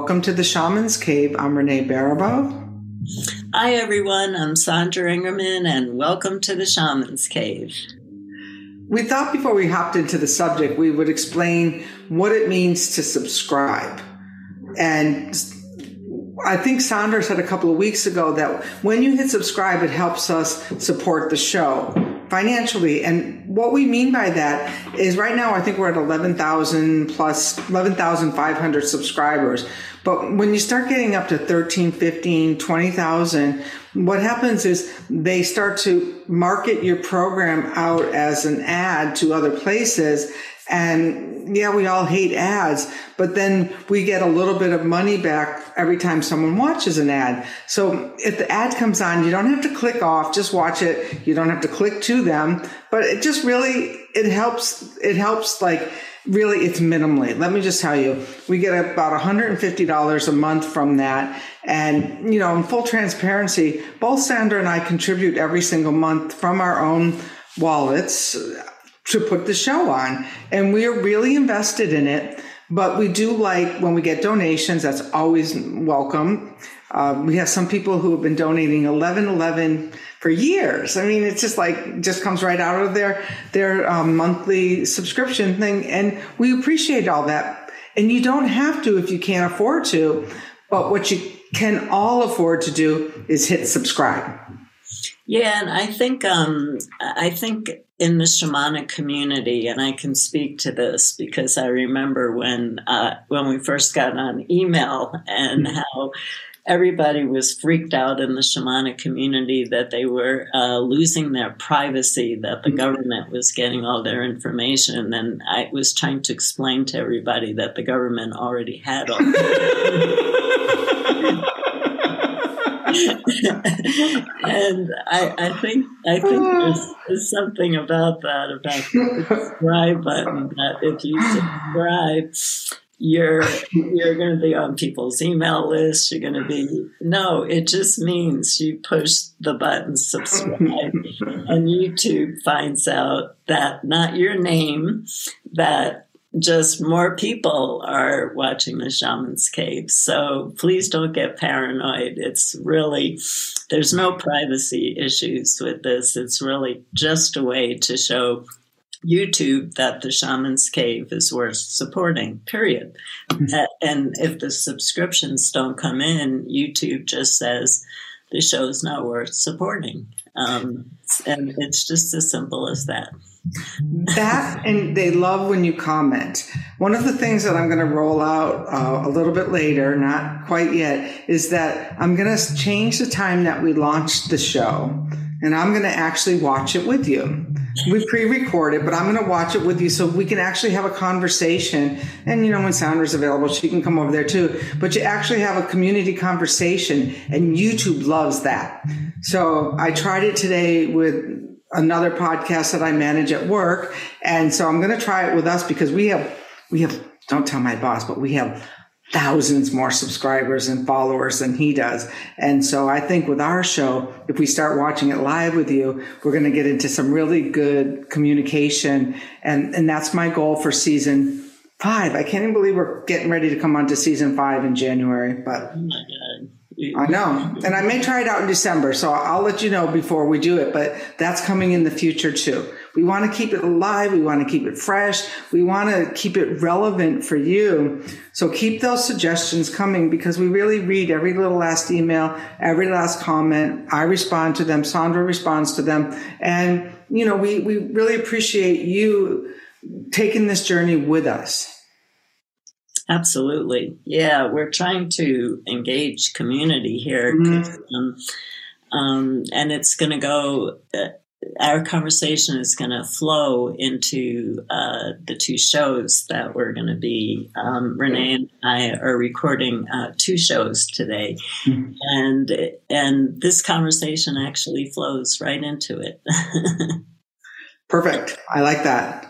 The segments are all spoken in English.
Hello, everyone, and welcome to the Shaman's Cave. I'm Renee Baribeau. Hi, everyone. I'm Sandra Ingerman, and welcome to the Shaman's Cave. We thought before we hopped into the subject, we would explain what it means to subscribe. And I think Sandra said a couple of weeks ago that when you hit subscribe, it helps us support the show financially. And what we mean by that is right now, I think we're at 11,000 plus 11,500 subscribers. But when you start getting up to 13, 15, 20,000, what happens is they start to market your program out as an ad to other places. And yeah, we all hate ads, but then we get a little bit of money back every time someone watches an ad. So if the ad comes on, you don't have to click off, just watch it. You don't have to click to them, but it just really, it helps, it helps like, really it's minimally. Let me just tell you, we get about $150 a month from that. And, you know, in full transparency, both Sandra and I contribute every single month from our own wallets to put the show on. And we are really invested in it. But we do like when we get donations, that's always welcome. Uh, we have some people who have been donating 1111 for years. I mean, it's just like, just comes right out of their, their um, monthly subscription thing. And we appreciate all that. And you don't have to if you can't afford to. But what you can all afford to do is hit subscribe. Yeah, and I think um, I think in the shamanic community, and I can speak to this because I remember when uh, when we first got on email and mm-hmm. how everybody was freaked out in the shamanic community that they were uh, losing their privacy, that the mm-hmm. government was getting all their information. And I was trying to explain to everybody that the government already had all and I, I, think I think there's, there's, something about that about the subscribe button that if you subscribe, you're you're going to be on people's email lists. You're going to be no. It just means you push the button subscribe, and YouTube finds out that not your name that just more people are watching the shaman's cave. So please don't get paranoid. It's really, there's no privacy issues with this. It's really just a way to show YouTube that the shaman's cave is worth supporting, period. Mm-hmm. and if the subscriptions don't come in, YouTube just says the show's not worth supporting. Um, and it's just as simple as that that and they love when you comment. One of the things that I'm going to roll out uh, a little bit later, not quite yet, is that I'm going to change the time that we launched the show and I'm going to actually watch it with you. We pre-record it, but I'm going to watch it with you so we can actually have a conversation. And you know, when Sandra's available, she can come over there too. But you actually have a community conversation, and YouTube loves that. So I tried it today with another podcast that I manage at work. And so I'm going to try it with us because we have, we have, don't tell my boss, but we have thousands more subscribers and followers than he does. And so I think with our show, if we start watching it live with you, we're going to get into some really good communication. And, and that's my goal for season five. I can't even believe we're getting ready to come on to season five in January, but. Oh I know. And I may try it out in December. So I'll let you know before we do it, but that's coming in the future too. We want to keep it alive. We want to keep it fresh. We want to keep it relevant for you. So keep those suggestions coming because we really read every little last email, every last comment. I respond to them. Sandra responds to them. And, you know, we, we really appreciate you taking this journey with us. Absolutely. Yeah, we're trying to engage community here. Mm-hmm. Um, um, and it's going to go, uh, our conversation is going to flow into uh, the two shows that we're going to be. Um, Renee and I are recording uh, two shows today, mm-hmm. and and this conversation actually flows right into it. Perfect. I like that.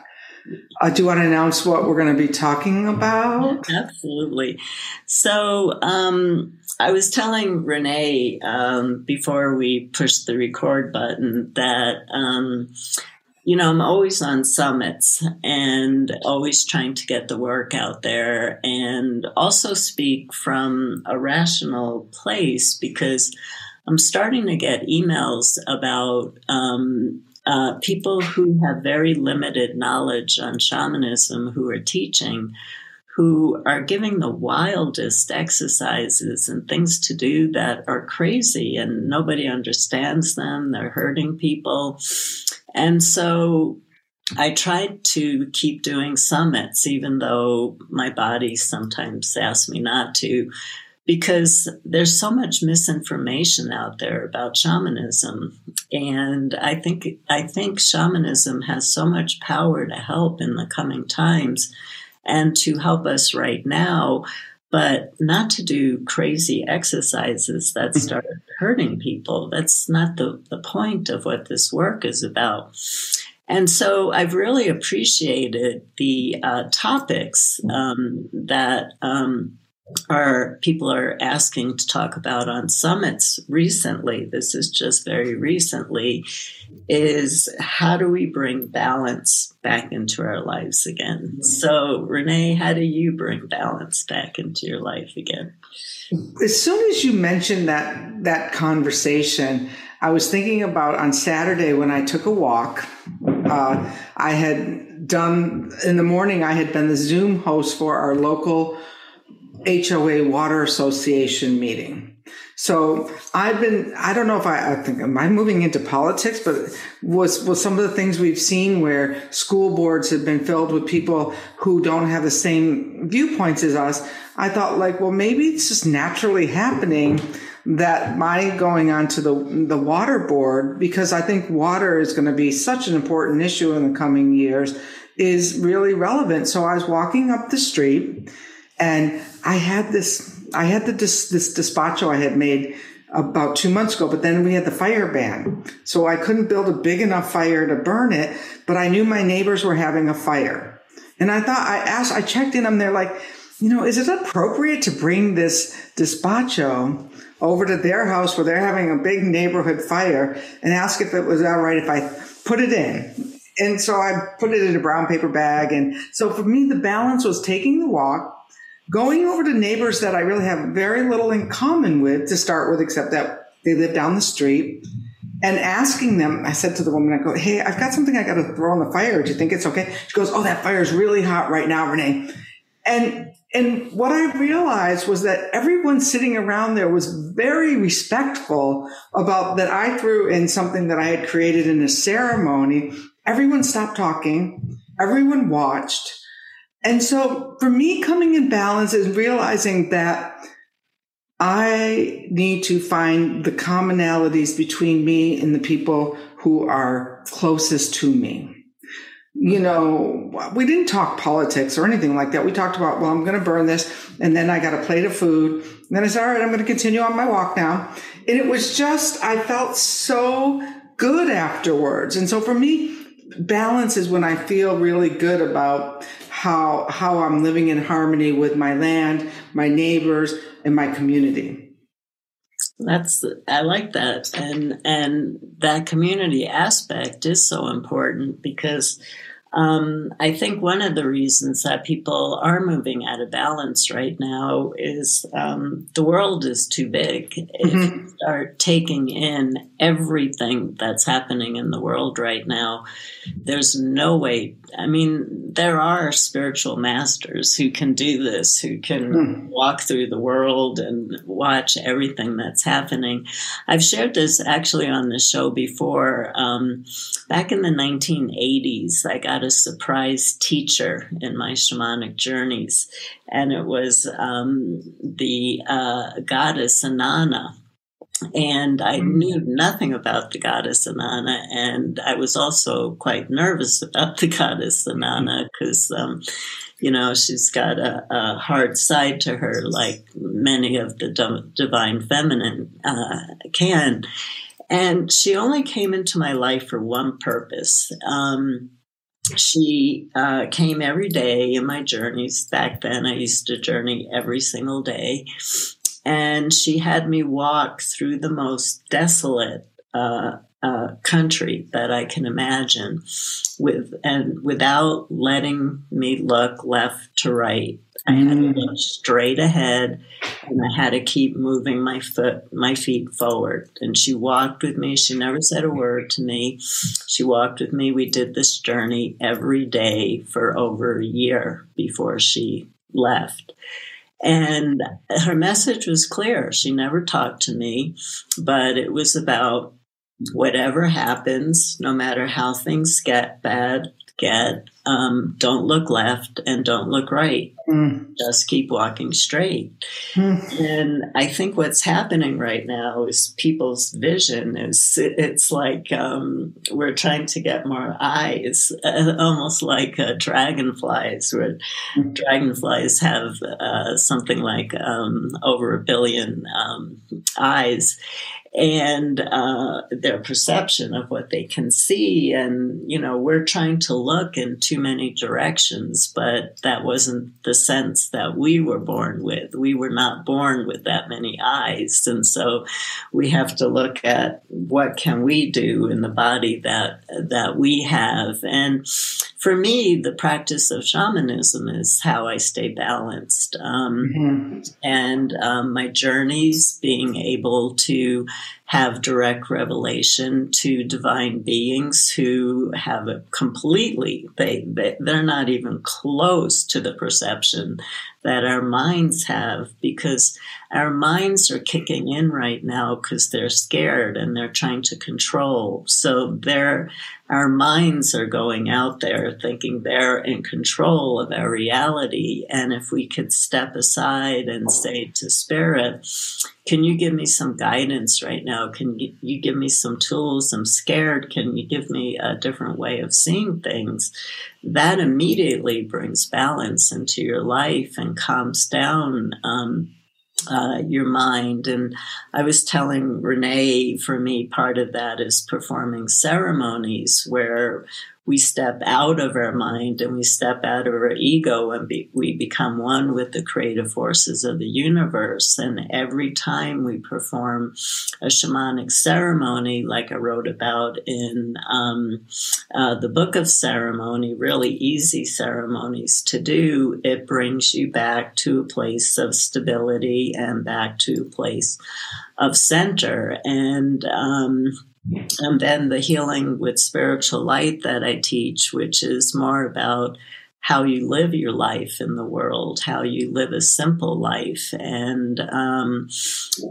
Uh, do you want to announce what we're going to be talking about? Absolutely. So, um, I was telling Renee um, before we pushed the record button that um, you know, I'm always on summits and always trying to get the work out there and also speak from a rational place because I'm starting to get emails about um, uh, people who have very limited knowledge on shamanism who are teaching who are giving the wildest exercises and things to do that are crazy and nobody understands them. They're hurting people. And so I tried to keep doing summits, even though my body sometimes asks me not to, because there's so much misinformation out there about shamanism. And I think, I think shamanism has so much power to help in the coming times and to help us right now, but not to do crazy exercises that mm-hmm. start hurting people. That's not the, the point of what this work is about. And so I've really appreciated the uh, topics um, that um, are people are asking to talk about on summits recently. This is just very recently. Is how do we bring balance back into our lives again? So, Renee, how do you bring balance back into your life again? As soon as you mentioned that that conversation, I was thinking about on Saturday when I took a walk. Uh, I had done in the morning. I had been the Zoom host for our local HOA Water Association meeting. So I've been, I don't know if I, I think, am I moving into politics, but was, was some of the things we've seen where school boards have been filled with people who don't have the same viewpoints as us. I thought like, well, maybe it's just naturally happening that my going on to the, the water board, because I think water is going to be such an important issue in the coming years is really relevant. So I was walking up the street and I had this, I had the, this, this despacho I had made about two months ago, but then we had the fire ban. So I couldn't build a big enough fire to burn it, but I knew my neighbors were having a fire. And I thought, I asked, I checked in on them. They're like, you know, is it appropriate to bring this despacho over to their house where they're having a big neighborhood fire and ask if it was all right if I put it in? And so I put it in a brown paper bag. And so for me, the balance was taking the walk, going over to neighbors that I really have very little in common with to start with, except that they live down the street and asking them, I said to the woman, I go, Hey, I've got something I got to throw on the fire. Do you think it's okay? She goes, Oh, that fire is really hot right now, Renee. And, and what I realized was that everyone sitting around there was very respectful about that I threw in something that I had created in a ceremony. Everyone stopped talking. Everyone watched and so for me, coming in balance is realizing that I need to find the commonalities between me and the people who are closest to me. You mm-hmm. know, we didn't talk politics or anything like that. We talked about, well, I'm going to burn this. And then I got a plate of food. And then I said, all right, I'm going to continue on my walk now. And it was just, I felt so good afterwards. And so for me, balance is when I feel really good about how how I'm living in harmony with my land, my neighbors, and my community. That's I like that, and and that community aspect is so important because um, I think one of the reasons that people are moving out of balance right now is um, the world is too big. Mm-hmm. If you start taking in everything that's happening in the world right now, there's no way. I mean, there are spiritual masters who can do this, who can mm. walk through the world and watch everything that's happening. I've shared this actually on the show before. Um, back in the 1980s, I got a surprise teacher in my shamanic journeys, and it was um, the uh, goddess Inanna and I mm. knew nothing about the goddess Inanna, and I was also quite nervous about the goddess Inanna because, um, you know, she's got a, a, hard side to her, like many of the divine feminine uh, can. And she only came into my life for one purpose. Um, she uh, came every day in my journeys. Back then, I used to journey every single day and she had me walk through the most desolate uh, uh, country that I can imagine, with and without letting me look left to right. I had to mm. look straight ahead, and I had to keep moving my foot, my feet forward. And she walked with me. She never said a word to me. She walked with me. We did this journey every day for over a year before she left. And her message was clear. She never talked to me, but it was about whatever happens, no matter how things get bad, get, um, don't look left and don't look right. Mm. Just keep walking straight. Mm. And I think what's happening right now is people's vision is it's like um, we're trying to get more eyes, uh, almost like uh, dragonflies, where mm. dragonflies have uh, something like um, over a billion um, eyes and uh, their perception of what they can see. And, you know, we're trying to look in too many directions, but that wasn't the sense that we were born with. We were not born with that many eyes. And so we have to look at what can we do in the body that, that we have. And for me, the practice of shamanism is how I stay balanced. Um, mm-hmm. And um, my journeys, being able to have direct revelation to divine beings who have a completely they, they they're not even close to the perception that our minds have because our minds are kicking in right now because they're scared and they're trying to control. So they're, our minds are going out there thinking they're in control of our reality. And if we could step aside and say to spirit, can you give me some guidance right now? Can you give me some tools? I'm scared. Can you give me a different way of seeing things? that immediately brings balance into your life and calms down um, uh, your mind. And I was telling Renee, for me, part of that is performing ceremonies where we step out of our mind and we step out of our ego and be, we become one with the creative forces of the universe. And every time we perform a shamanic ceremony, like I wrote about in um, uh, the book of ceremony, really easy ceremonies to do, it brings you back to a place of stability and back to a place of center. And um, and then the healing with spiritual light that I teach, which is more about how you live your life in the world, how you live a simple life, and um,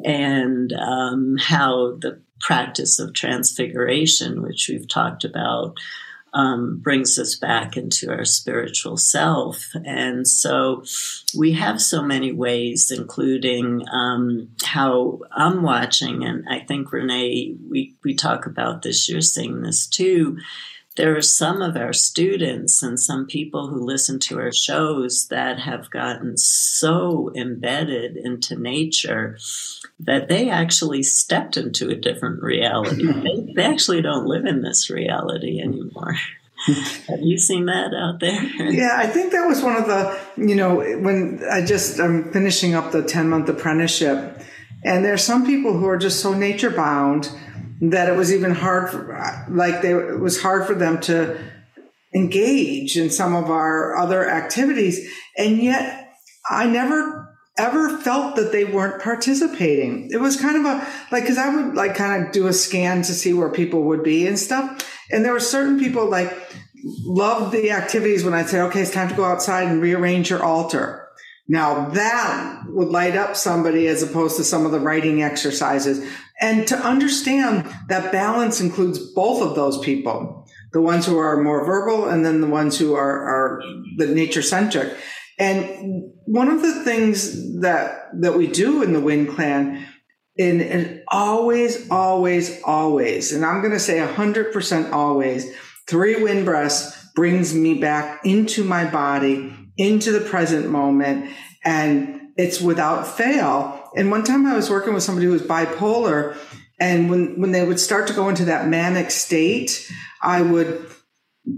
and um, how the practice of transfiguration, which we've talked about, um, brings us back into our spiritual self. And so we have so many ways, including um, how I'm watching, and I think Renee, we, we talk about this, you're seeing this too. There are some of our students and some people who listen to our shows that have gotten so embedded into nature that they actually stepped into a different reality. they, they actually don't live in this reality anymore. Have you seen that out there? yeah, I think that was one of the, you know, when I just, I'm finishing up the 10 month apprenticeship, and there's some people who are just so nature bound that it was even hard for, like they, it was hard for them to engage in some of our other activities. And yet I never ever felt that they weren't participating. It was kind of a like because I would like kind of do a scan to see where people would be and stuff. And there were certain people like loved the activities when I'd say, okay, it's time to go outside and rearrange your altar. Now that would light up somebody as opposed to some of the writing exercises. And to understand that balance includes both of those people, the ones who are more verbal and then the ones who are, are the nature centric. And one of the things that, that we do in the Wind Clan and, and always, always, always, and I'm going to say 100% always, three wind breaths brings me back into my body, into the present moment, and it's without fail. And one time I was working with somebody who was bipolar, and when, when they would start to go into that manic state, I would,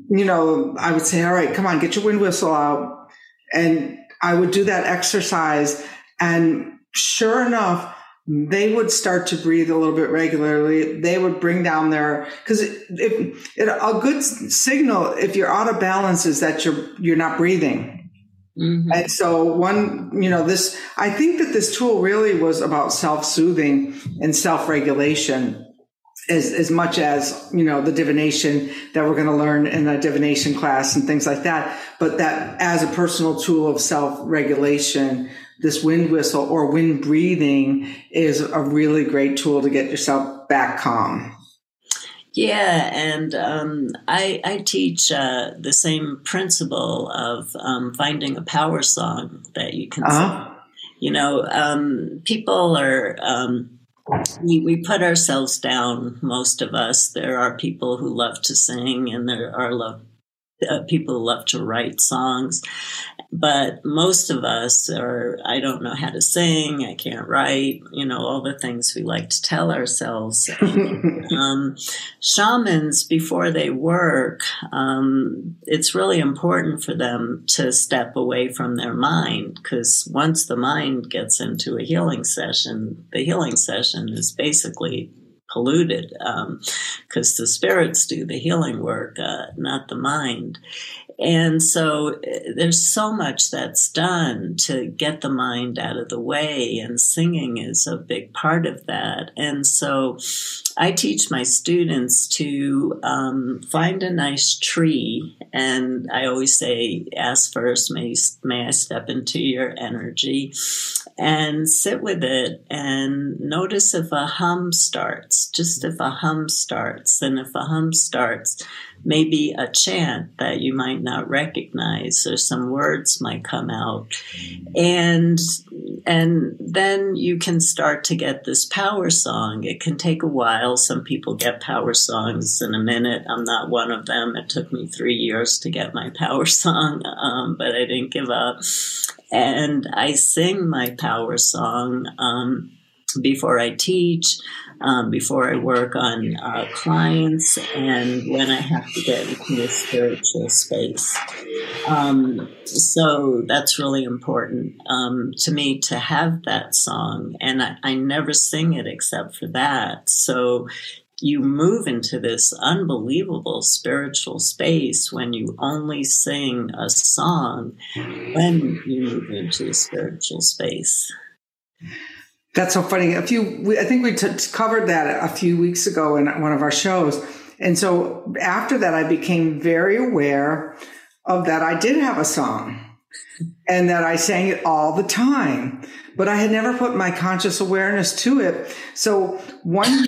you know, I would say, all right, come on, get your wind whistle out and I would do that exercise. And sure enough, they would start to breathe a little bit regularly. They would bring down their because if a good signal if you're out of balance is that you're you're not breathing. Mm-hmm. And so one, you know, this I think that this tool really was about self-soothing and self-regulation as as much as, you know, the divination that we're going to learn in a divination class and things like that, but that as a personal tool of self-regulation this wind whistle or wind breathing is a really great tool to get yourself back calm. Yeah, and um, I, I, teach uh, the same principle of um, finding a power song that you can uh-huh. sing. You know, um, people are. Um, we, we put ourselves down, most of us. There are people who love to sing, and there are love, uh, people who love to write songs but most of us are i don't know how to sing i can't write you know all the things we like to tell ourselves um, shamans before they work um, it's really important for them to step away from their mind because once the mind gets into a healing session the healing session is basically polluted because um, the spirits do the healing work, uh, not the mind. And so uh, there's so much that's done to get the mind out of the way, and singing is a big part of that. And so I teach my students to um, find a nice tree, and I always say, ask first, may, may I step into your energy? And sit with it and notice if a hum starts, just if a hum starts. And if a hum starts, maybe a chant that you might not recognize or some words might come out. And and then you can start to get this power song. It can take a while. Some people get power songs in a minute. I'm not one of them. It took me three years to get my power song um, but i didn't give up. And i sing my power song um, before i teach um, before I work on uh, clients and when I have to get into the spiritual space. Um, so that's really important um, to me to have that song. And I, I never sing it except for that. So you move into this unbelievable spiritual space when you only sing a song when you move into a spiritual space. That's so funny. A few, I think we t- covered that a few weeks ago in one of our shows. And so after that, I became very aware of that I did have a song and that I sang it all the time, but I had never put my conscious awareness to it. So one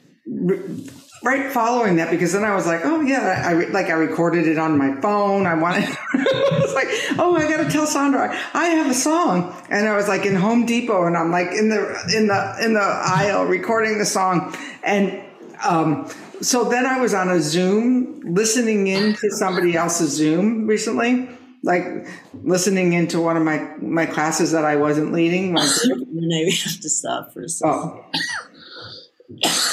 right following that because then I was like, oh yeah, I like I recorded it on my phone. I wanted, I was like, oh, I got to tell Sandra I have a song, and I was like in Home Depot, and I'm like in the in the in the aisle recording the song, and um, so then I was on a Zoom listening into somebody else's Zoom recently. Like listening into one of my my classes that I wasn't leading. My Maybe have to stop for a second. Oh.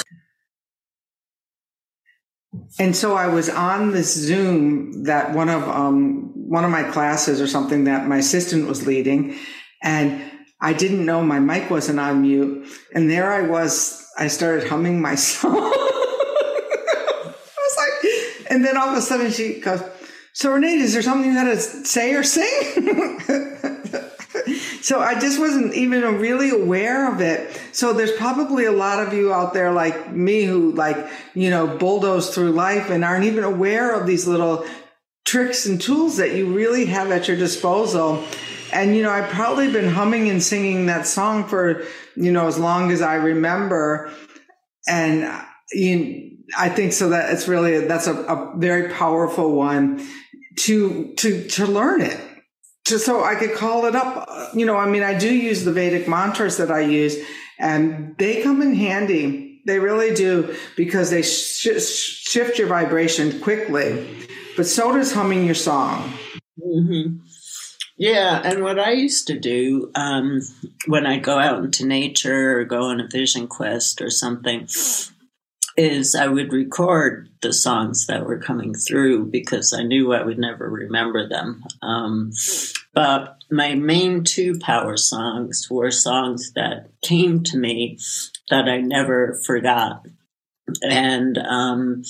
And so I was on this Zoom that one of um, one of my classes or something that my assistant was leading, and I didn't know my mic wasn't on mute, and there I was. I started humming my song. I was like, and then all of a sudden she goes, "So Renee, is there something you got to say or sing?" so I just wasn't even really aware of it. So there's probably a lot of you out there like me who like, you know, bulldoze through life and aren't even aware of these little tricks and tools that you really have at your disposal. And, you know, I've probably been humming and singing that song for, you know, as long as I remember. And you, I think so that it's really, that's a, a very powerful one to, to, to learn it so I could call it up. You know, I mean, I do use the Vedic mantras that I use, and they come in handy. They really do because they sh- shift your vibration quickly. But so does humming your song. Mm-hmm. Yeah, and what I used to do um, when I go out into nature or go on a vision quest or something, is I would record the songs that were coming through because I knew I would never remember them. Um, but my main two power songs were songs that came to me that I never forgot. And, um,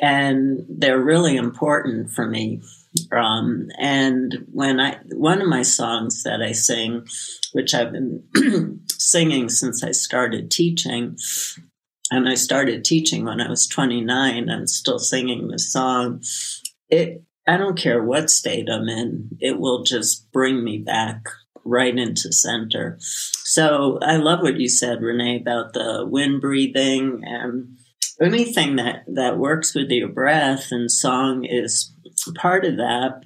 and they're really important for me. Um, and when I, one of my songs that I sing, which I've been singing since I started teaching, and I started teaching when I was 29 and still singing the song. It, I don't care what state I'm in, it will just bring me back right into center. So I love what you said, Renee, about the wind breathing and anything that, that works with your breath and song is part of that.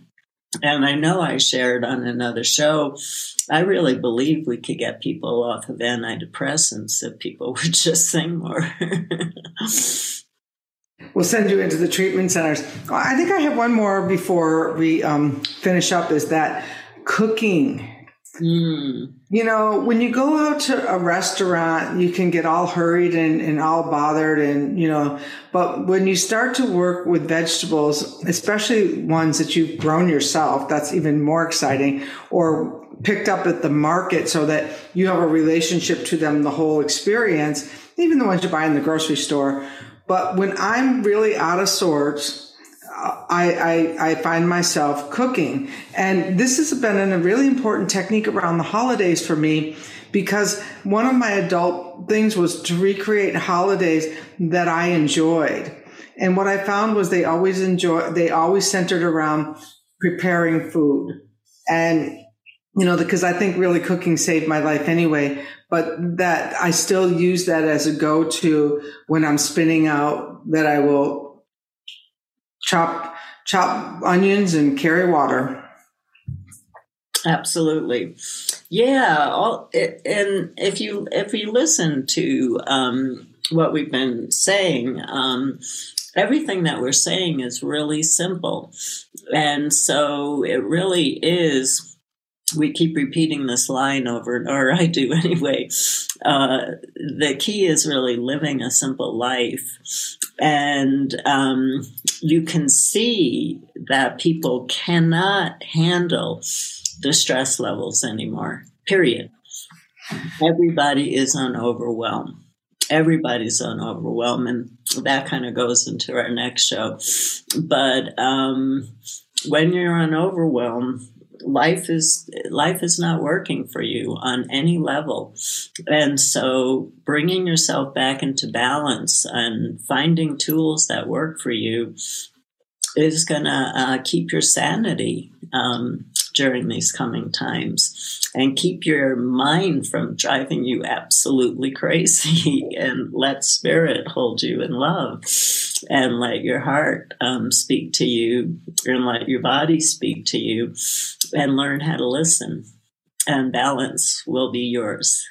And I know I shared on another show, I really believe we could get people off of antidepressants if people would just sing more. we'll send you into the treatment centers. I think I have one more before we um, finish up is that cooking Mm. You know, when you go out to a restaurant, you can get all hurried and, and all bothered and, you know, but when you start to work with vegetables, especially ones that you've grown yourself, that's even more exciting or picked up at the market so that you have a relationship to them the whole experience, even the ones you buy in the grocery store. But when I'm really out of sorts, I, I, I, find myself cooking. And this has been a really important technique around the holidays for me because one of my adult things was to recreate holidays that I enjoyed. And what I found was they always enjoy, they always centered around preparing food. And, you know, because I think really cooking saved my life anyway, but that I still use that as a go to when I'm spinning out that I will chop chop onions and carry water. Absolutely, yeah. All, and if you if you listen to um, what we've been saying, um, everything that we're saying is really simple, and so it really is we keep repeating this line over and or I do anyway. Uh, the key is really living a simple life. And um, you can see that people cannot handle the stress levels anymore, period. Everybody is on overwhelm. Everybody's on overwhelm. And that kind of goes into our next show. But um, when you're on overwhelm, life is life is not working for you on any level. And so bringing yourself back into balance and finding tools that work for you is going to uh, keep your sanity um, during these coming times. And keep your mind from driving you absolutely crazy and let spirit hold you in love. And let your heart um, speak to you and let your body speak to you and learn how to listen. And balance will be yours.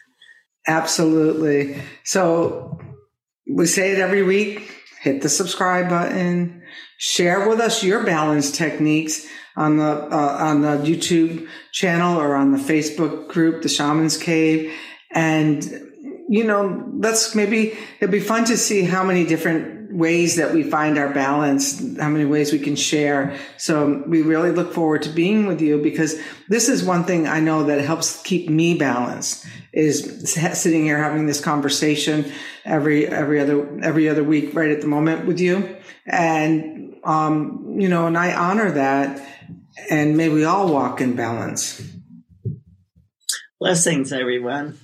Absolutely. So we say it every week. Hit the subscribe button. Share with us your balance techniques on the uh, on the YouTube channel or on the Facebook group, the Shaman's Cave, and you know, let's maybe it'd be fun to see how many different ways that we find our balance, how many ways we can share. So we really look forward to being with you because this is one thing I know that helps keep me balanced is sitting here having this conversation every every other every other week right at the moment with you and um you know and I honor that and may we all walk in balance. Blessings, everyone.